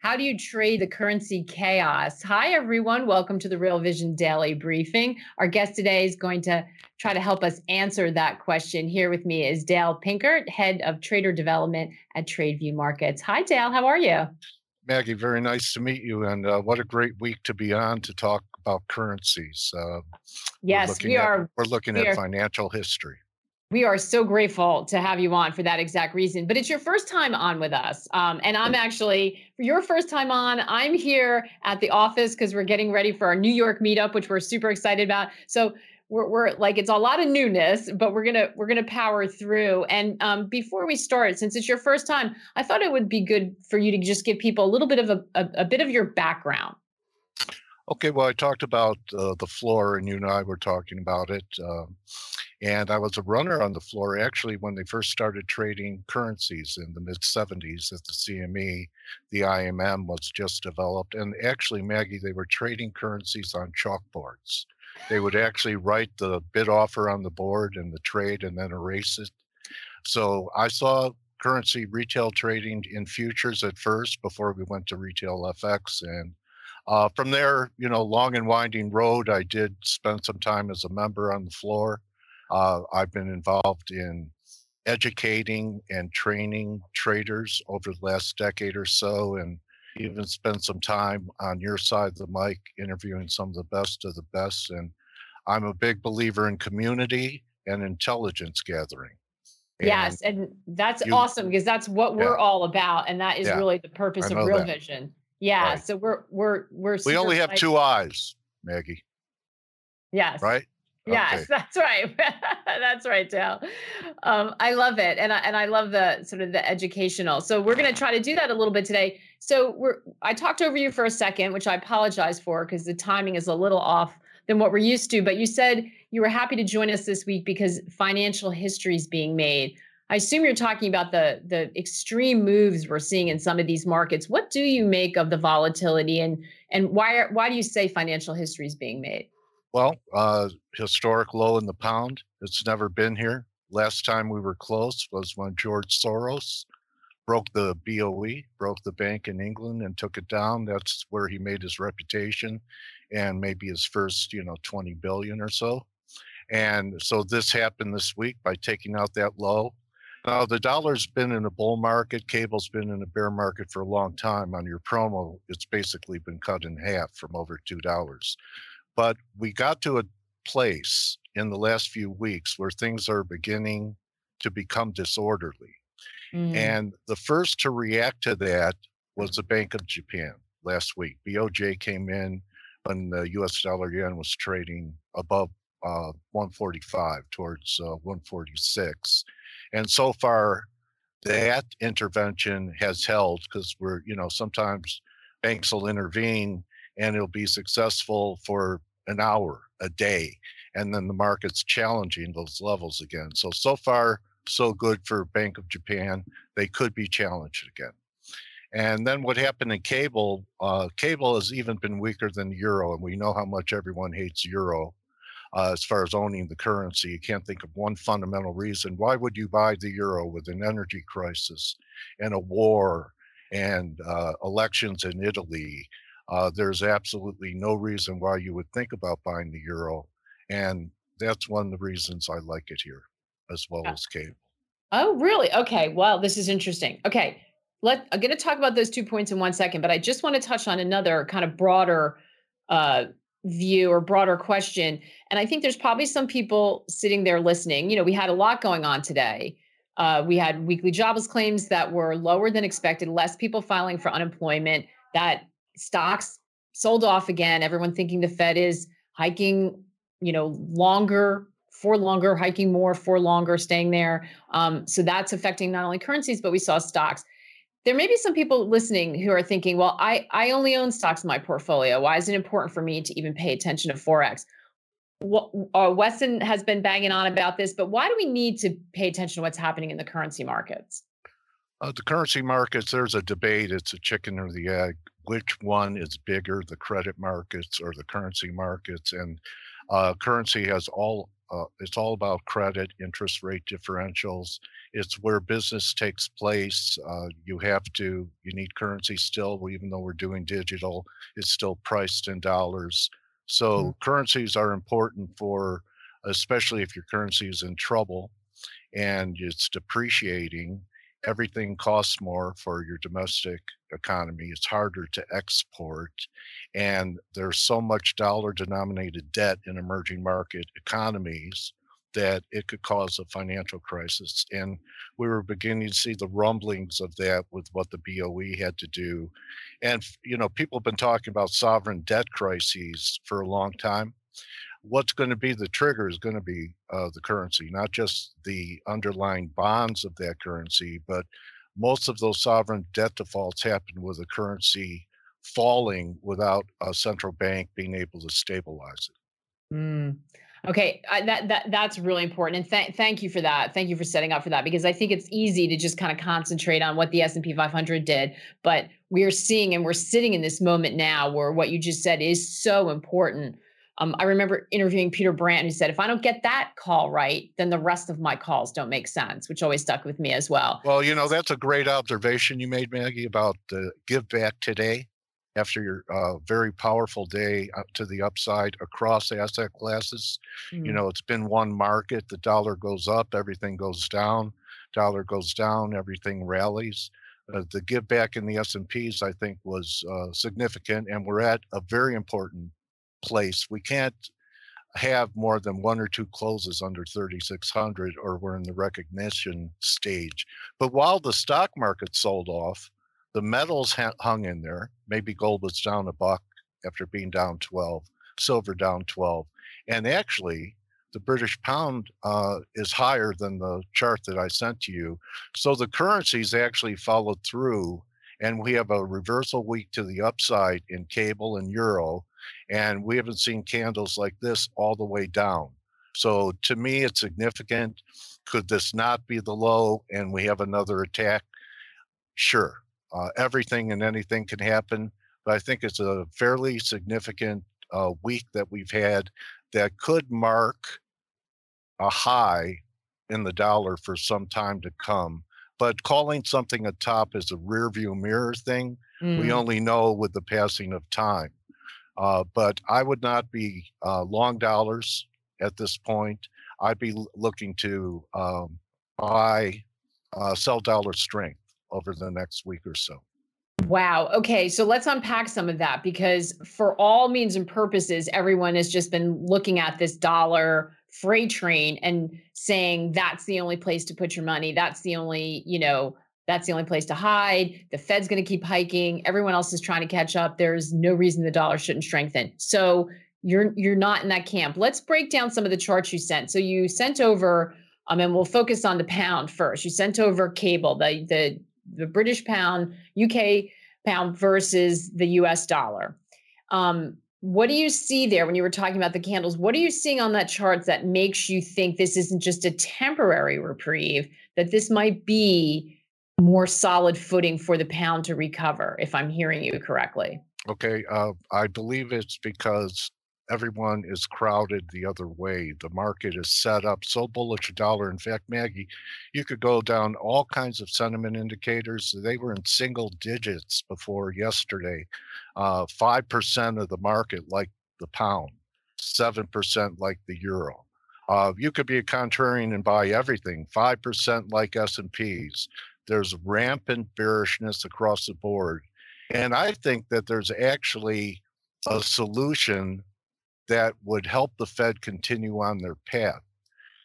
How do you trade the currency chaos? Hi, everyone. Welcome to the Real Vision Daily Briefing. Our guest today is going to try to help us answer that question. Here with me is Dale Pinkert, Head of Trader Development at TradeView Markets. Hi, Dale. How are you? Maggie, very nice to meet you. And uh, what a great week to be on to talk about currencies. Uh, yes, we at, are. We're looking we at are, financial history. We are so grateful to have you on for that exact reason. But it's your first time on with us. Um, and I'm actually, for your first time on, I'm here at the office because we're getting ready for our New York meetup, which we're super excited about. So we're, we're like it's a lot of newness but we're gonna we're gonna power through and um, before we start since it's your first time i thought it would be good for you to just give people a little bit of a, a, a bit of your background Okay, well, I talked about uh, the floor, and you and I were talking about it. Um, and I was a runner on the floor actually when they first started trading currencies in the mid 70s at the CME. The IMM was just developed. And actually, Maggie, they were trading currencies on chalkboards. They would actually write the bid offer on the board and the trade and then erase it. So I saw currency retail trading in futures at first before we went to retail FX and uh, from there, you know, long and winding road, I did spend some time as a member on the floor. Uh, I've been involved in educating and training traders over the last decade or so, and even spent some time on your side of the mic interviewing some of the best of the best. And I'm a big believer in community and intelligence gathering. And yes, and that's you, awesome because that's what we're yeah. all about, and that is yeah, really the purpose of Real that. Vision. Yeah. Right. So we're we're we're we only have two eyes, Maggie. Yes. Right. Yes, okay. that's right. that's right, Dale. Um, I love it, and I, and I love the sort of the educational. So we're going to try to do that a little bit today. So we're I talked over you for a second, which I apologize for because the timing is a little off than what we're used to. But you said you were happy to join us this week because financial history is being made. I assume you're talking about the the extreme moves we're seeing in some of these markets. What do you make of the volatility, and and why are, why do you say financial history is being made? Well, uh, historic low in the pound. It's never been here. Last time we were close was when George Soros broke the BOE, broke the bank in England, and took it down. That's where he made his reputation, and maybe his first, you know, 20 billion or so. And so this happened this week by taking out that low now, the dollar's been in a bull market, cable's been in a bear market for a long time. On your promo, it's basically been cut in half from over $2. But we got to a place in the last few weeks where things are beginning to become disorderly. Mm. And the first to react to that was the Bank of Japan last week. BOJ came in when the US dollar yen was trading above uh, 145 towards uh, 146 and so far, that intervention has held because we're, you know, sometimes banks will intervene and it'll be successful for an hour, a day, and then the market's challenging those levels again. So, so far, so good for Bank of Japan. They could be challenged again. And then what happened in cable? Uh, cable has even been weaker than euro, and we know how much everyone hates euro uh, as far as owning the currency. You can't think of one fundamental reason. Why would you buy the euro with an energy crisis and a war and uh, elections in Italy? Uh, there's absolutely no reason why you would think about buying the euro. And that's one of the reasons I like it here as well as cable. Oh, really? Okay. Well, this is interesting. Okay. Let I'm going to talk about those two points in one second, but I just want to touch on another kind of broader uh, view or broader question. And I think there's probably some people sitting there listening. You know, we had a lot going on today. Uh, we had weekly jobless claims that were lower than expected, less people filing for unemployment, that stocks sold off again, everyone thinking the Fed is hiking, you know, longer for longer, hiking more for longer, staying there. Um, so that's affecting not only currencies, but we saw stocks. There may be some people listening who are thinking, well, I, I only own stocks in my portfolio. Why is it important for me to even pay attention to Forex? What, uh, Weston has been banging on about this, but why do we need to pay attention to what's happening in the currency markets? Uh, the currency markets, there's a debate. It's a chicken or the egg. Which one is bigger, the credit markets or the currency markets? And uh, currency has all uh, it's all about credit, interest rate differentials. It's where business takes place. Uh, you have to, you need currency still, even though we're doing digital, it's still priced in dollars. So mm-hmm. currencies are important for, especially if your currency is in trouble and it's depreciating everything costs more for your domestic economy. It's harder to export. And there's so much dollar denominated debt in emerging market economies that it could cause a financial crisis. And we were beginning to see the rumblings of that with what the BOE had to do. And, you know, people have been talking about sovereign debt crises for a long time what's going to be the trigger is going to be uh, the currency, not just the underlying bonds of that currency, but most of those sovereign debt defaults happen with the currency falling without a central bank being able to stabilize it. Mm. Okay, I, that that that's really important, and th- thank you for that. Thank you for setting up for that because I think it's easy to just kind of concentrate on what the S and P 500 did, but we are seeing and we're sitting in this moment now where what you just said is so important um, I remember interviewing Peter Brandt, who said, if I don't get that call right, then the rest of my calls don't make sense, which always stuck with me as well. Well, you know, that's a great observation you made, Maggie, about the give back today after your uh, very powerful day up to the upside across asset classes. Mm-hmm. You know, it's been one market. The dollar goes up, everything goes down. Dollar goes down, everything rallies. Uh, the give back in the S&Ps, I think, was uh, significant, and we're at a very important place. We can't have more than one or two closes under 3600 or we're in the recognition stage. But while the stock market sold off, the metals hung in there. Maybe gold was down a buck after being down 12, silver down 12. And actually, the British pound uh, is higher than the chart that I sent to you. So the currencies actually followed through, and we have a reversal week to the upside in cable and euro and we haven't seen candles like this all the way down. So to me, it's significant. Could this not be the low and we have another attack? Sure. Uh, everything and anything can happen, but I think it's a fairly significant uh, week that we've had that could mark a high in the dollar for some time to come. But calling something a top is a rear view mirror thing. Mm. We only know with the passing of time. Uh, but I would not be uh, long dollars at this point. I'd be looking to um, buy, uh, sell dollar strength over the next week or so. Wow. Okay. So let's unpack some of that because, for all means and purposes, everyone has just been looking at this dollar freight train and saying that's the only place to put your money. That's the only, you know, that's the only place to hide. The Fed's going to keep hiking. Everyone else is trying to catch up. There's no reason the dollar shouldn't strengthen. So you're you're not in that camp. Let's break down some of the charts you sent. So you sent over, um, and we'll focus on the pound first. You sent over cable, the the the British pound, UK pound versus the US dollar. Um, what do you see there when you were talking about the candles? What are you seeing on that chart that makes you think this isn't just a temporary reprieve, that this might be more solid footing for the pound to recover, if I'm hearing you correctly. Okay, uh, I believe it's because everyone is crowded the other way. The market is set up so bullish a dollar. In fact, Maggie, you could go down all kinds of sentiment indicators. They were in single digits before yesterday. Uh, 5% of the market like the pound, 7% like the euro. Uh, you could be a contrarian and buy everything. 5% like S&Ps, there's rampant bearishness across the board. And I think that there's actually a solution that would help the Fed continue on their path.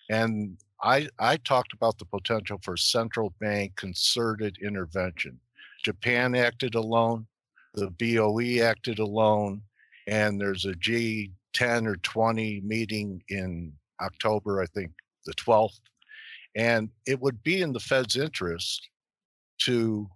And I, I talked about the potential for central bank concerted intervention. Japan acted alone, the BOE acted alone, and there's a G10 or 20 meeting in October, I think the 12th. And it would be in the Fed's interest to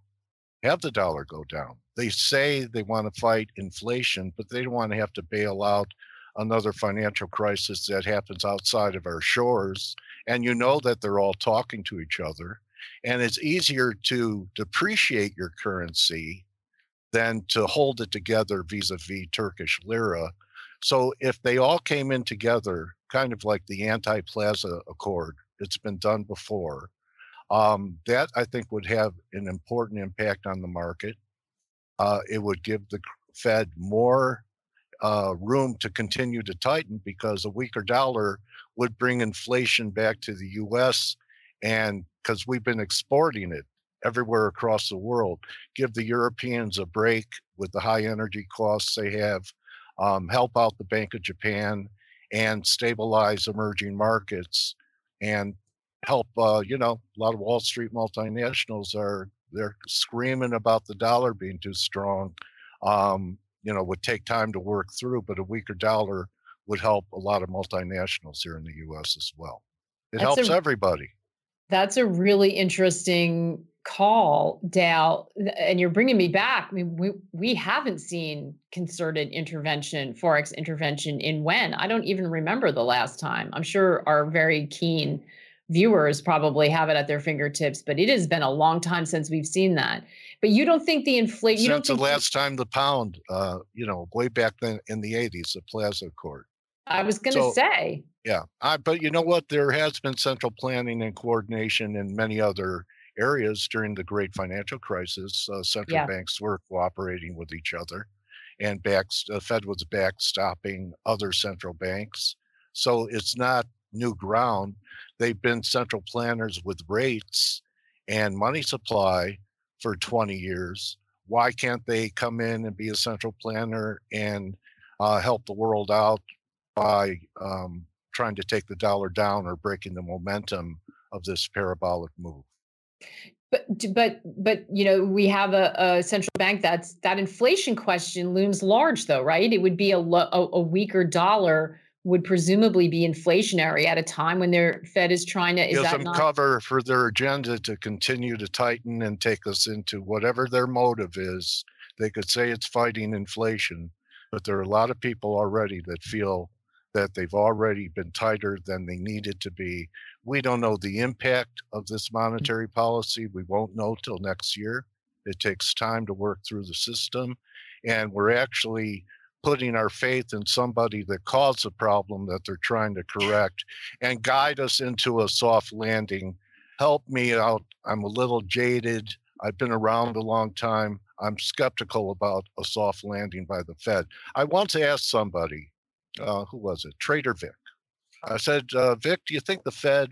have the dollar go down. They say they want to fight inflation, but they don't want to have to bail out another financial crisis that happens outside of our shores. And you know that they're all talking to each other. And it's easier to depreciate your currency than to hold it together vis a vis Turkish lira. So if they all came in together, kind of like the anti plaza accord, it's been done before. Um, that I think would have an important impact on the market. Uh, it would give the Fed more uh, room to continue to tighten because a weaker dollar would bring inflation back to the US. And because we've been exporting it everywhere across the world, give the Europeans a break with the high energy costs they have, um, help out the Bank of Japan, and stabilize emerging markets and help uh, you know a lot of wall street multinationals are they're screaming about the dollar being too strong um, you know would take time to work through but a weaker dollar would help a lot of multinationals here in the us as well. It that's helps a, everybody. that's a really interesting call dale and you're bringing me back. I mean we, we haven't seen concerted intervention forex intervention in when? I don't even remember the last time. I'm sure our very keen viewers probably have it at their fingertips, but it has been a long time since we've seen that. But you don't think the inflation since the last time the pound, uh, you know, way back then in the '80s, the Plaza Accord. I was going to so, say. Yeah, I, but you know what? There has been central planning and coordination in many other areas during the great financial crisis. Uh, central yeah. banks were cooperating with each other, and backs, the Fed was backstopping other central banks. So it's not new ground. They've been central planners with rates and money supply for 20 years. Why can't they come in and be a central planner and uh, help the world out by um, trying to take the dollar down or breaking the momentum of this parabolic move? But but but you know we have a, a, central bank that's that inflation question looms large though right it would be a, lo- a, a weaker dollar would presumably be inflationary at a time when their Fed is trying to is give them not... cover for their agenda to continue to tighten and take us into whatever their motive is. They could say it's fighting inflation, but there are a lot of people already that feel that they've already been tighter than they needed to be. We don't know the impact of this monetary policy. We won't know till next year. It takes time to work through the system. And we're actually putting our faith in somebody that caused the problem that they're trying to correct and guide us into a soft landing. Help me out. I'm a little jaded. I've been around a long time. I'm skeptical about a soft landing by the Fed. I once asked somebody, uh, who was it? Trader Vic. I said, uh, Vic, do you think the Fed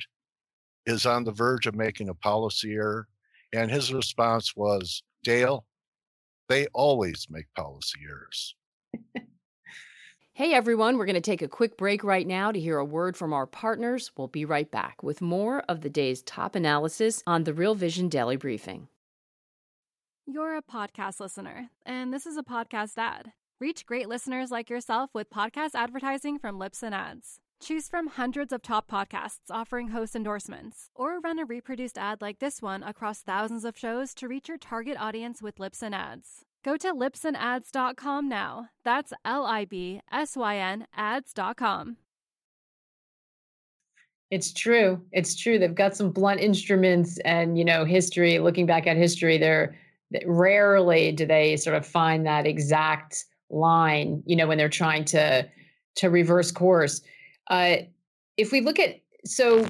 is on the verge of making a policy error? And his response was, Dale, they always make policy errors. Hey everyone, we're going to take a quick break right now to hear a word from our partners. We'll be right back with more of the day's top analysis on the Real Vision Daily Briefing. You're a podcast listener, and this is a podcast ad. Reach great listeners like yourself with podcast advertising from Libsyn Ads. Choose from hundreds of top podcasts offering host endorsements, or run a reproduced ad like this one across thousands of shows to reach your target audience with Libsyn Ads. Go to libsynads.com now. That's L I B S Y N ads.com. It's true. It's true. They've got some blunt instruments and, you know, history, looking back at history, they're rarely do they sort of find that exact line, you know, when they're trying to to reverse course. Uh, if we look at so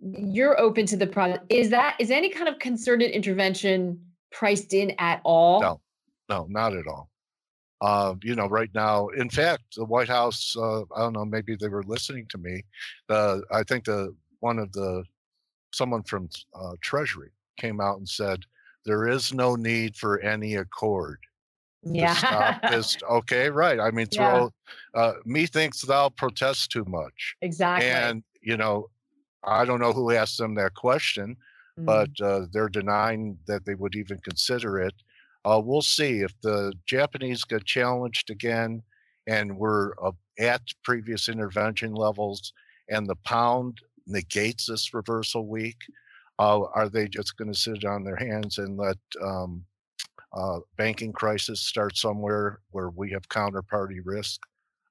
you're open to the product, is that is any kind of concerted intervention priced in at all? No no, not at all. Uh, you know, right now, in fact, the White House, uh, I don't know, maybe they were listening to me. Uh, I think the one of the someone from uh, Treasury came out and said there is no need for any accord. Yeah. this. Okay, right. I mean, throw yeah. uh, methinks thou protest too much. Exactly. And you know, I don't know who asked them that question, mm. but uh, they're denying that they would even consider it. Uh, we'll see if the Japanese get challenged again and we're uh, at previous intervention levels and the pound negates this reversal week, uh, are they just going to sit on their hands and let um, uh, banking crisis start somewhere where we have counterparty risk?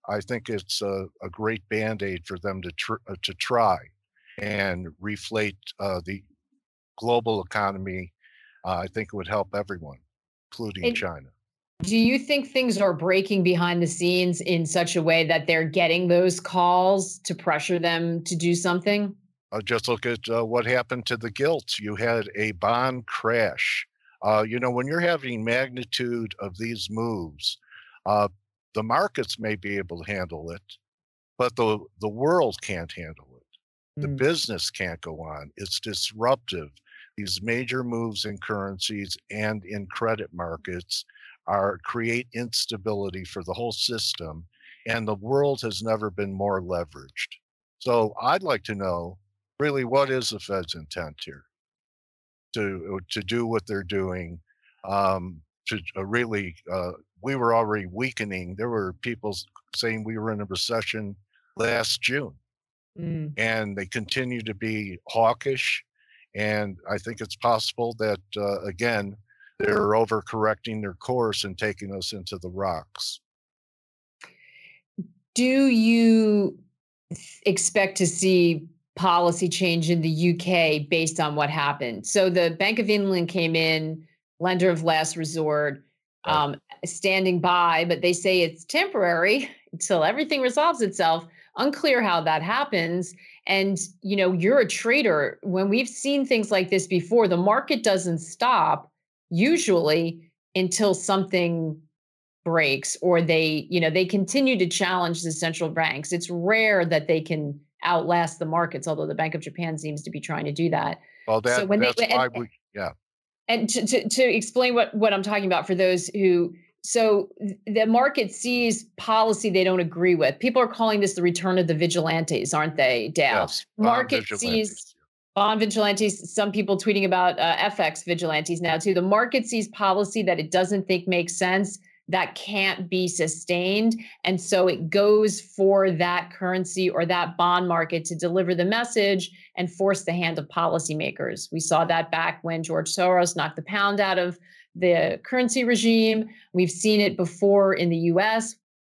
I think it's a, a great band aid for them to tr- uh, to try and reflate uh, the global economy. I think it would help everyone, including and China. Do you think things are breaking behind the scenes in such a way that they're getting those calls to pressure them to do something? Uh, just look at uh, what happened to the gilts. You had a bond crash. Uh, you know, when you're having magnitude of these moves, uh, the markets may be able to handle it, but the the world can't handle it. The mm. business can't go on. It's disruptive. These major moves in currencies and in credit markets are create instability for the whole system, and the world has never been more leveraged. So I'd like to know really what is the Fed's intent here to to do what they're doing um, to uh, really uh, we were already weakening. There were people saying we were in a recession last June, mm. and they continue to be hawkish. And I think it's possible that uh, again they're overcorrecting their course and taking us into the rocks. Do you expect to see policy change in the UK based on what happened? So the Bank of England came in, lender of last resort um, standing by, but they say it's temporary until everything resolves itself. Unclear how that happens. And you know, you're a trader. When we've seen things like this before, the market doesn't stop usually until something breaks or they, you know, they continue to challenge the central banks. It's rare that they can outlast the markets, although the Bank of Japan seems to be trying to do that. Well, that, so when that's they, why and, we, yeah and to, to, to explain what, what I'm talking about for those who so the market sees policy they don't agree with. People are calling this the return of the vigilantes, aren't they, Dale? Yes, market sees bond vigilantes. Some people tweeting about uh, FX vigilantes now too. The market sees policy that it doesn't think makes sense that can't be sustained. And so it goes for that currency or that bond market to deliver the message and force the hand of policymakers. We saw that back when George Soros knocked the pound out of the currency regime. We've seen it before in the US.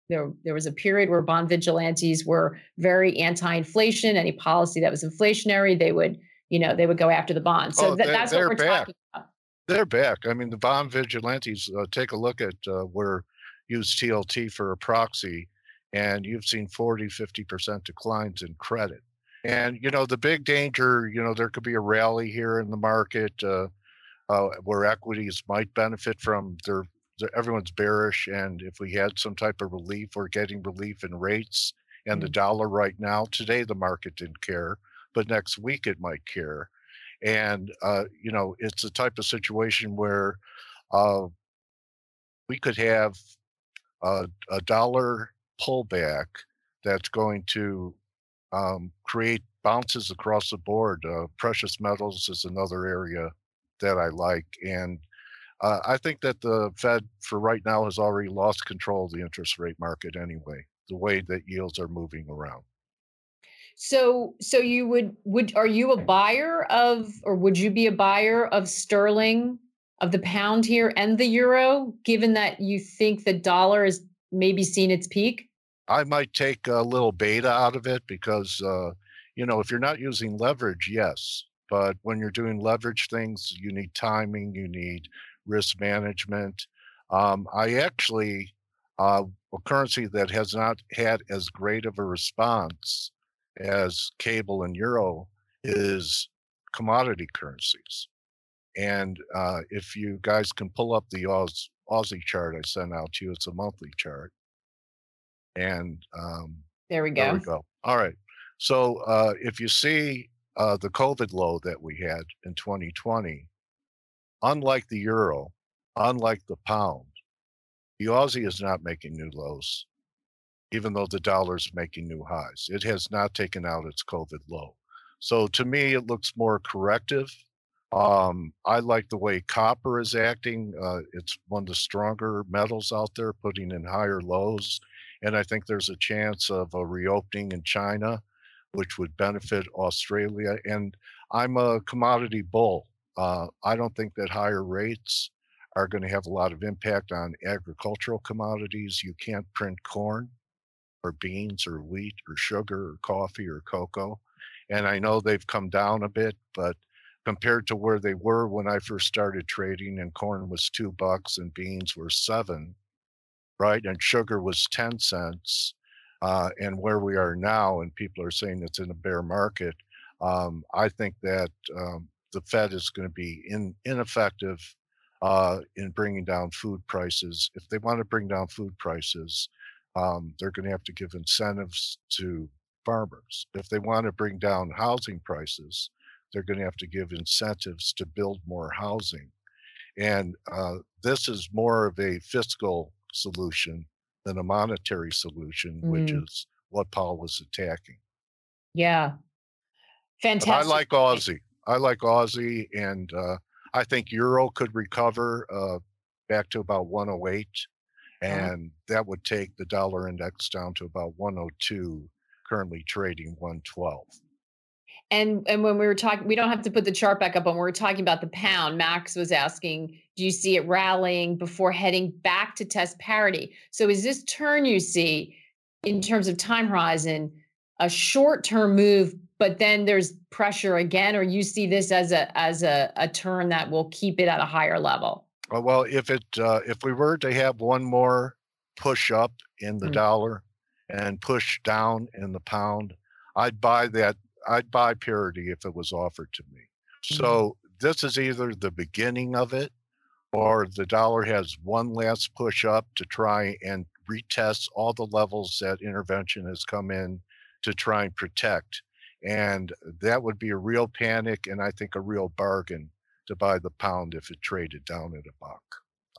There, there was a period where bond vigilantes were very anti-inflation. Any policy that was inflationary, they would, you know, they would go after the bond. So oh, th- that's what we're back. talking about. They're back. I mean, the bond vigilantes. Uh, take a look at uh, where use TLT for a proxy, and you've seen 40, 50% declines in credit. And you know, the big danger. You know, there could be a rally here in the market uh, uh, where equities might benefit from their. Everyone's bearish, and if we had some type of relief, we're getting relief in rates and the mm. dollar right now. Today, the market didn't care, but next week it might care. And, uh, you know, it's a type of situation where uh, we could have a, a, dollar pullback that's going to um, create bounces across the board. Uh, precious metals is another area that I like. And uh, I think that the Fed, for right now, has already lost control of the interest rate market anyway, the way that yields are moving around. So so you would would are you a buyer of or would you be a buyer of sterling of the pound here and the euro given that you think the dollar is maybe seen its peak? I might take a little beta out of it because uh, you know if you're not using leverage, yes, but when you're doing leverage things, you need timing, you need risk management. Um, I actually uh, a currency that has not had as great of a response as cable and euro is commodity currencies. And uh, if you guys can pull up the Aus, Aussie chart I sent out to you, it's a monthly chart. And um, there we go. There we go. All right. So uh, if you see uh, the COVID low that we had in 2020, unlike the euro, unlike the pound, the Aussie is not making new lows even though the dollar is making new highs. It has not taken out its COVID low. So to me, it looks more corrective. Um, I like the way copper is acting. Uh, it's one of the stronger metals out there, putting in higher lows. And I think there's a chance of a reopening in China which would benefit Australia. And I'm a commodity bull. Uh, I don't think that higher rates are going to have a lot of impact on agricultural commodities. You can't print corn or beans or wheat or sugar or coffee or cocoa. And I know they've come down a bit, but compared to where they were when I first started trading and corn was two bucks and beans were seven, right? And sugar was 10 cents. Uh, and where we are now, and people are saying it's in a bear market, um, I think that um, the Fed is going to be in, ineffective uh, in bringing down food prices. If they want to bring down food prices, um, they're going to have to give incentives to farmers. If they want to bring down housing prices, they're going to have to give incentives to build more housing. And uh, this is more of a fiscal solution than a monetary solution, mm. which is what Paul was attacking. Yeah. Fantastic. But I like Aussie. I like Aussie, and uh, I think Euro could recover uh, back to about 108, uh-huh. and that would take the dollar index down to about 102, currently trading 112. And and when we were talking, we don't have to put the chart back up. When we were talking about the pound, Max was asking, do you see it rallying before heading back to test parity? So is this turn you see in terms of time horizon a short term move, but then there's pressure again, or you see this as a as a, a turn that will keep it at a higher level? Uh, well, if it uh, if we were to have one more push up in the mm-hmm. dollar and push down in the pound, I'd buy that I'd buy parity if it was offered to me. Mm-hmm. So this is either the beginning of it or the dollar has one last push up to try and retest all the levels that intervention has come in to try and protect. And that would be a real panic and I think a real bargain to buy the pound if it traded down at a buck.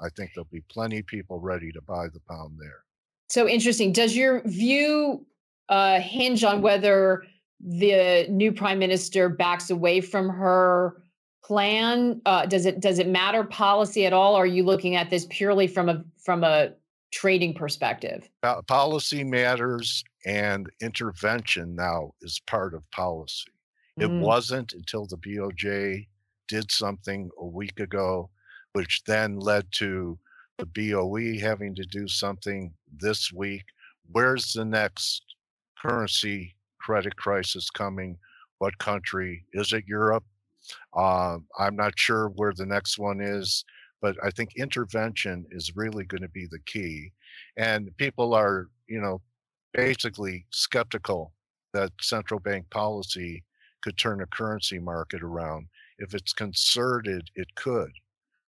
I think there'll be plenty of people ready to buy the pound there. So interesting. Does your view uh, hinge on whether the new prime minister backs away from her plan? Uh, does it does it matter policy at all? are you looking at this purely from a from a trading perspective? Uh, policy matters, and intervention now is part of policy. It mm. wasn't until the BOJ did something a week ago, which then led to the BOE having to do something this week. Where's the next currency credit crisis coming? What country? Is it Europe? Uh, I'm not sure where the next one is, but I think intervention is really going to be the key. And people are, you know, basically skeptical that central bank policy could turn a currency market around. If it's concerted, it could.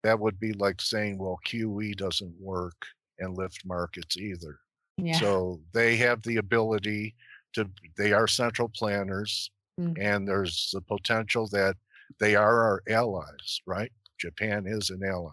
That would be like saying, well, QE doesn't work and lift markets either. Yeah. So they have the ability to they are central planners mm. and there's the potential that they are our allies right japan is an ally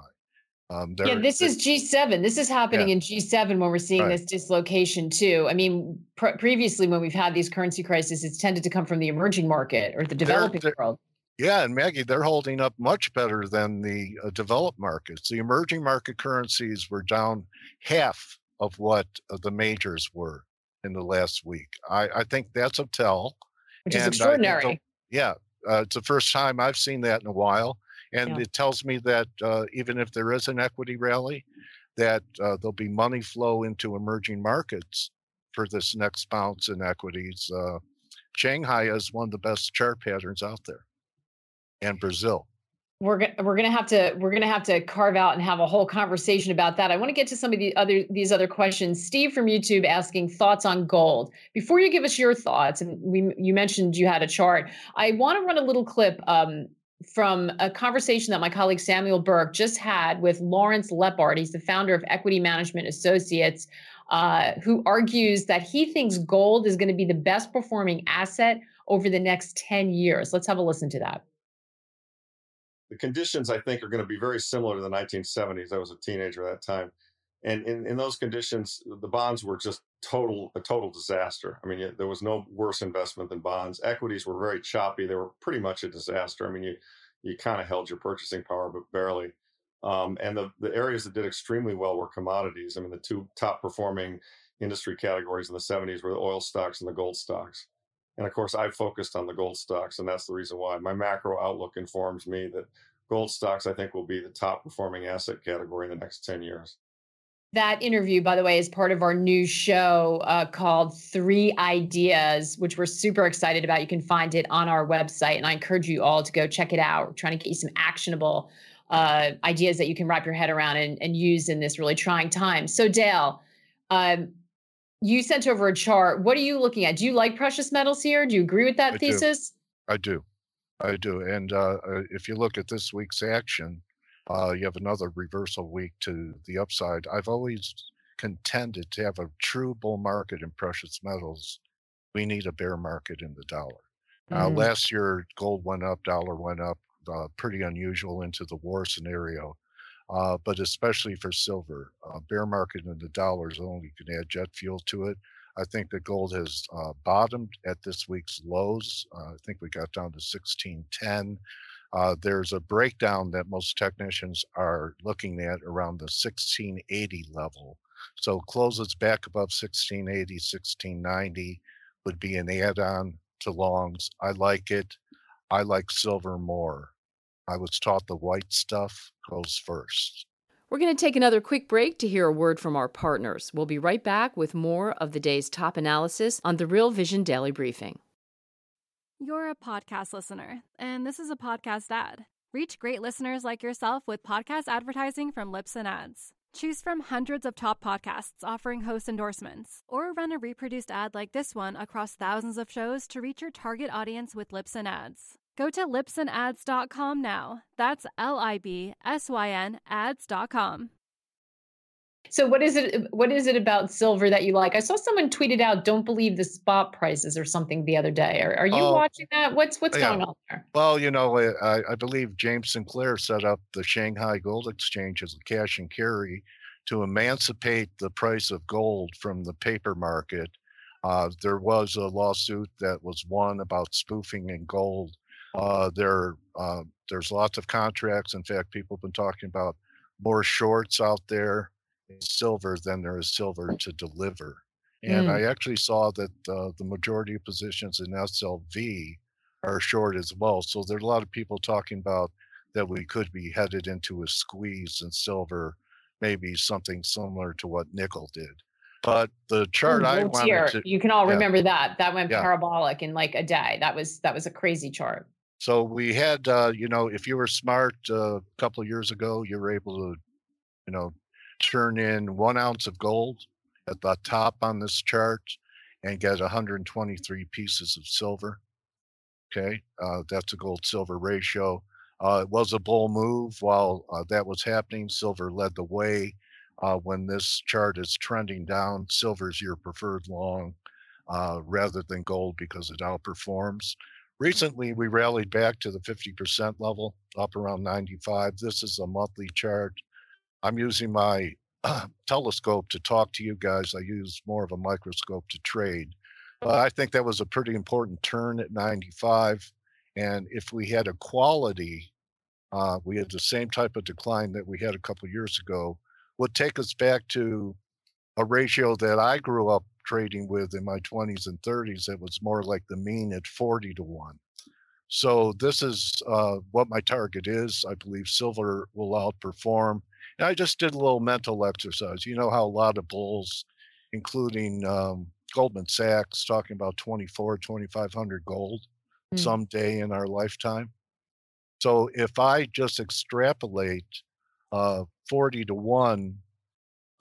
um, yeah, this is G7. This is happening yeah. in G7 when we're seeing right. this dislocation too. I mean, pr- previously when we've had these currency crises, it's tended to come from the emerging market or the developing they're, they're, world. Yeah, and Maggie, they're holding up much better than the uh, developed markets. The emerging market currencies were down half of what uh, the majors were in the last week. I, I think that's a tell. Which is extraordinary. yeah, uh, it's the first time I've seen that in a while. And yeah. it tells me that uh, even if there is an equity rally, that uh, there'll be money flow into emerging markets for this next bounce in equities. Uh, Shanghai is one of the best chart patterns out there, and Brazil we're gonna we're gonna have to we're gonna have to carve out and have a whole conversation about that. I want to get to some of the other these other questions. Steve from YouTube asking thoughts on gold. Before you give us your thoughts, and we you mentioned you had a chart. I want to run a little clip um, from a conversation that my colleague Samuel Burke just had with Lawrence Lepard. He's the founder of Equity Management Associates, uh, who argues that he thinks gold is going to be the best performing asset over the next 10 years. Let's have a listen to that the conditions I think are going to be very similar to the 1970s. I was a teenager at that time, and in, in those conditions, the bonds were just total a total disaster. I mean, there was no worse investment than bonds. Equities were very choppy. They were pretty much a disaster. I mean, you you kind of held your purchasing power, but barely. Um, and the, the areas that did extremely well were commodities. I mean, the two top performing industry categories in the 70s were the oil stocks and the gold stocks. And of course, I've focused on the gold stocks, and that's the reason why my macro outlook informs me that gold stocks, I think, will be the top performing asset category in the next 10 years. That interview, by the way, is part of our new show uh, called Three Ideas, which we're super excited about. You can find it on our website, and I encourage you all to go check it out. We're trying to get you some actionable uh, ideas that you can wrap your head around and, and use in this really trying time. So, Dale, um, you sent over a chart. What are you looking at? Do you like precious metals here? Do you agree with that I thesis? Do. I do. I do. And uh, uh, if you look at this week's action, uh, you have another reversal week to the upside. I've always contended to have a true bull market in precious metals. We need a bear market in the dollar. Uh, Mm. last year, gold went up, dollar went up, uh, pretty unusual into the war scenario. Uh, but especially for silver, uh, bear market in the dollar is only you can add jet fuel to it. I think that gold has uh, bottomed at this week's lows. Uh, I think we got down to 1610. Uh, there's a breakdown that most technicians are looking at around the 1680 level. So closes back above 1680, 1690 would be an add-on to longs. I like it. I like silver more. I was taught the white stuff goes first. We're going to take another quick break to hear a word from our partners. We'll be right back with more of the day's top analysis on the Real Vision Daily Briefing. You're a podcast listener, and this is a podcast ad. Reach great listeners like yourself with podcast advertising from Libsyn Ads. Choose from hundreds of top podcasts offering host endorsements, or run a reproduced ad like this one across thousands of shows to reach your target audience with Libsyn Ads. Go to libsynads.com now. That's L I B S Y N ads.com. So what is it what is it about silver that you like? I saw someone tweeted out don't believe the spot prices or something the other day. Are, are you Oh. watching that? What's what's Yeah. going on there? Well, you know, I, I believe James Sinclair set up the Shanghai Gold Exchange as a cash and carry to emancipate the price of gold from the paper market. Uh, there was a lawsuit that was won about spoofing in gold. Uh, there, uh, there's lots of contracts. In fact, people have been talking about more shorts out there in silver than there is silver to deliver. And Mm. I actually saw that uh, the majority of positions in SLV are short as well. So there's a lot of people talking about that we could be headed into a squeeze in silver, maybe something similar to what nickel did. But the chart I Oh, wanted to, You can all yeah. remember that. That went Yeah. parabolic in like a day. That was that was a crazy chart. So we had, uh, you know, if you were smart uh, a couple of years ago, you were able to, you know, turn in one ounce of gold at the top on this chart and get 123 pieces of silver. Okay, uh, that's a gold silver ratio. Uh, it was a bull move while uh, that was happening. Silver led the way. Uh, when this chart is trending down, silver is your preferred long uh, rather than gold because it outperforms. Recently, we rallied back to the 50% level, up around 95. This is a monthly chart. I'm using my telescope to talk to you guys. I use more of a microscope to trade. But I think that was a pretty important turn at 95. And if we had a quality, uh, we had the same type of decline that we had a couple years ago, would take us back to a ratio that I grew up trading with in my 20s and 30s that was more like the mean at 40 to 1. So this is uh, what my target is. I believe silver will outperform. And I just did a little mental exercise. You know how a lot of bulls, including um, Goldman Sachs, talking about 24, 2500 gold Mm. someday in our lifetime. So if I just extrapolate uh, 40 to 1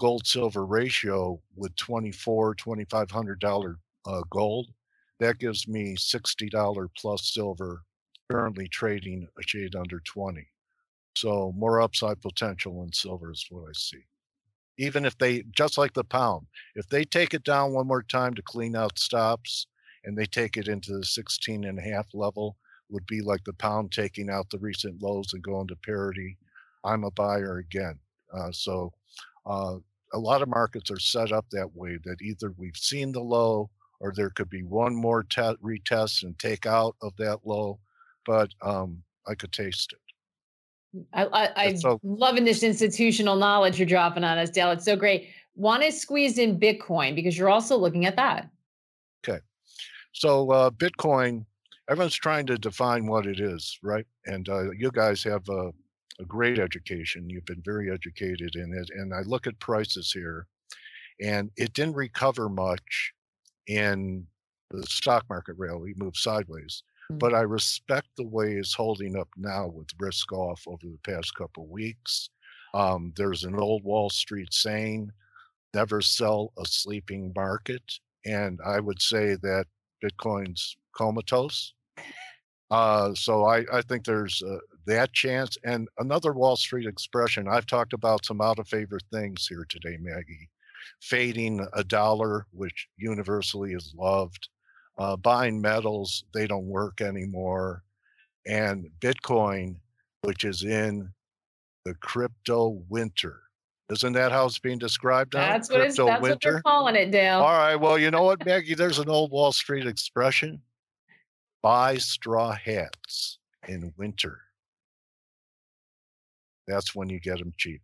gold silver ratio with 24 2500 dollar uh, gold that gives me $60 plus silver currently trading a shade under 20 so more upside potential in silver is what i see. Even if they just like the pound if they take it down one more time to clean out stops and they take it into the 16 and a half level would be like the pound taking out the recent lows and going to parity i'm a buyer again. Uh, so uh, a lot of markets are set up that way that either we've seen the low or there could be one more te- retest and take out of that low but um, i could taste it I, I, I'm so- loving this institutional knowledge you're dropping on us, Dale. It's so great. Want to squeeze in Bitcoin because you're also looking at that. Okay. So uh, Bitcoin, everyone's trying to define what it is, right? And uh, you guys have a, a great education. You've been very educated in it. And I look at prices here, and it didn't recover much in the stock market rally, moved sideways. Mm-hmm. But I respect the way it's holding up now with risk off over the past couple weeks. Um, there's an old Wall Street saying, never sell a sleeping market. And I would say that Bitcoin's comatose. Uh, so I, I think there's uh, that chance. And another Wall Street expression, I've talked about some out of favor things here today, Maggie. Fading a dollar, which universally is loved. Uh, buying metals, they don't work anymore. And Bitcoin, which is in the crypto winter. Isn't that how it's being described now? That's, what, it's, that's what they're calling it, Dale. All right. Well, you know what, Maggie? There's an old Wall Street expression buy straw hats in winter. That's when you get them cheap.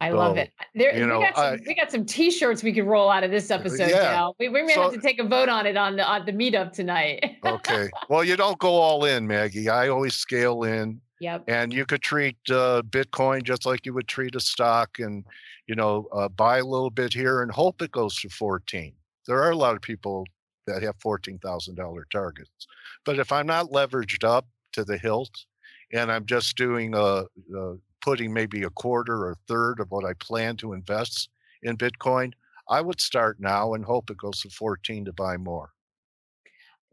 I so, love it. There, you know, we, got some, I, we got some T-shirts we could roll out of this episode. Yeah. Dale. We, we may so, have to take a vote on it on the on the meetup tonight. okay. Well, you don't go all in, Maggie. I always scale in. Yep. And you could treat uh, Bitcoin just like you would treat a stock, and you know, uh, buy a little bit here and hope it goes to 14. There are a lot of people that have fourteen thousand dollar targets, but if I'm not leveraged up to the hilt, and I'm just doing a, a putting maybe a quarter or a third of what I plan to invest in Bitcoin, I would start now and hope it goes to 14 to buy more.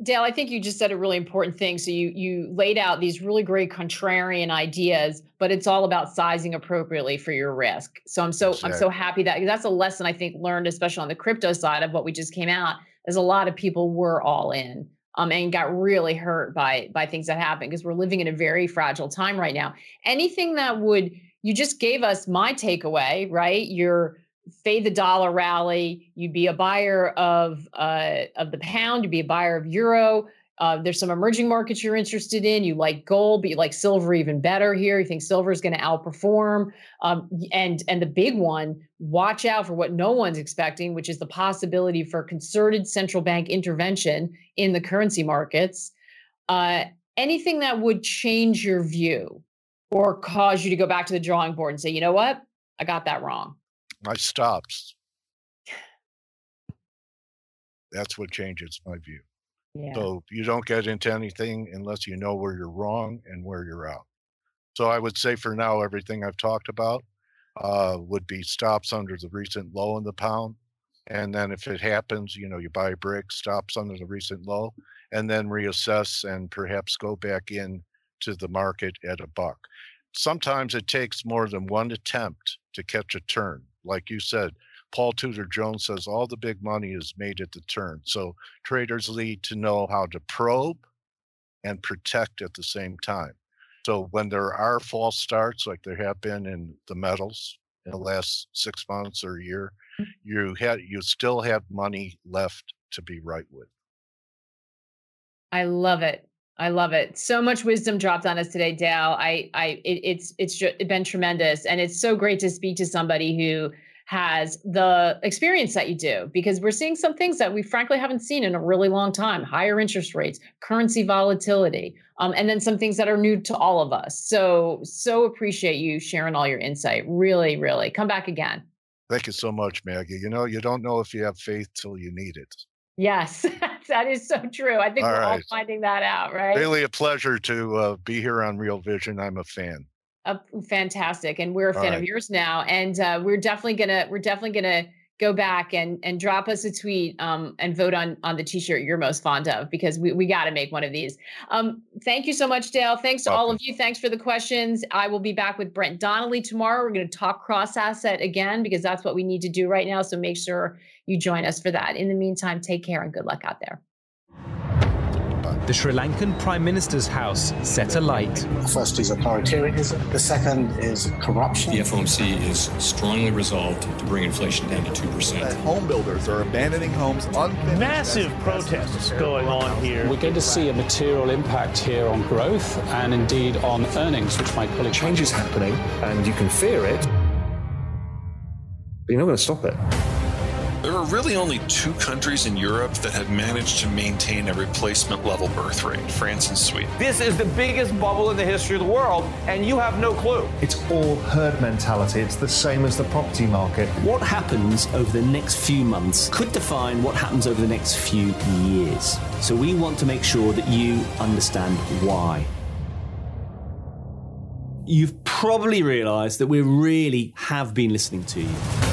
Dale, I think you just said a really important thing. So you you laid out these really great contrarian ideas, but it's all about sizing appropriately for your risk. So I'm so exactly. I'm so happy that that's a lesson I think learned, especially on the crypto side of what we just came out. Is a lot of people were all in um, and got really hurt by by things that happen because we're living in a very fragile time right now. Anything that would you just gave us my takeaway, right? You're fade the dollar rally. You'd be a buyer of uh, of the pound. You'd be a buyer of euro. Uh, there's some emerging markets you're interested in. You like gold, but you like silver even better here. You think silver is going to outperform. Um, and and the big one, watch out for what no one's expecting, which is the possibility for concerted central bank intervention in the currency markets. Uh, anything that would change your view or cause you to go back to the drawing board and say, you know what, I got that wrong. I stops. That's what changes my view. Yeah. So you don't get into anything unless you know where you're wrong and where you're out. So I would say for now, everything I've talked about uh, would be stops under the recent low in the pound. And then if it happens, you know, you buy a brick, stops under the recent low, and then reassess and perhaps go back in to the market at a buck. Sometimes it takes more than one attempt to catch a turn like you said, Paul Tudor Jones says all the big money is made at the turn. So traders need to know how to probe and protect at the same time. So when there are false starts, like there have been in the metals in the last six months or a year, mm. you had you still have money left to be right with. I love it. I love it. So much wisdom dropped on us today, Dale. I, I, it, it's, it's been tremendous, and it's so great to speak to somebody who has the experience that you do because we're seeing some things that we frankly haven't seen in a really long time higher interest rates currency volatility um, and then some things that are new to all of us so so appreciate you sharing all your insight really really come back again thank you so much maggie you know you don't know if you have faith till you need it Yes, that is so true. I think all we're right. all finding that out, right? Really a pleasure to uh, be here on Real Vision. I'm a fan. Uh, fantastic, and we're a fan right. of yours now, and uh, we're definitely gonna we're definitely gonna go back and and drop us a tweet um, and vote on on the t-shirt you're most fond of because we, we got to make one of these. Um, thank you so much dale. Thanks to Welcome. all of you. Thanks for the questions. I will be back with brent donnelly tomorrow. We're going to talk cross asset again because that's what we need to do right now so make sure you join us for that. In the meantime take care and good luck out there the Sri Lankan Prime Minister's house set alight. The first is authoritarianism, the second is corruption. The FOMC is strongly resolved to bring inflation down to 2%. Home builders are abandoning homes unfinished. Massive protests going on here. We're going to see a material impact here on growth and indeed on earnings, which my colleague. Change is happening and you can fear it, but you're not going to stop it. There are really only two countries in Europe that have managed to maintain a replacement level birth rate France and Sweden. This is the biggest bubble in the history of the world, and you have no clue. It's all herd mentality. It's the same as the property market. What happens over the next few months could define what happens over the next few years. So we want to make sure that you understand why. You've probably realised that we really have been listening to you.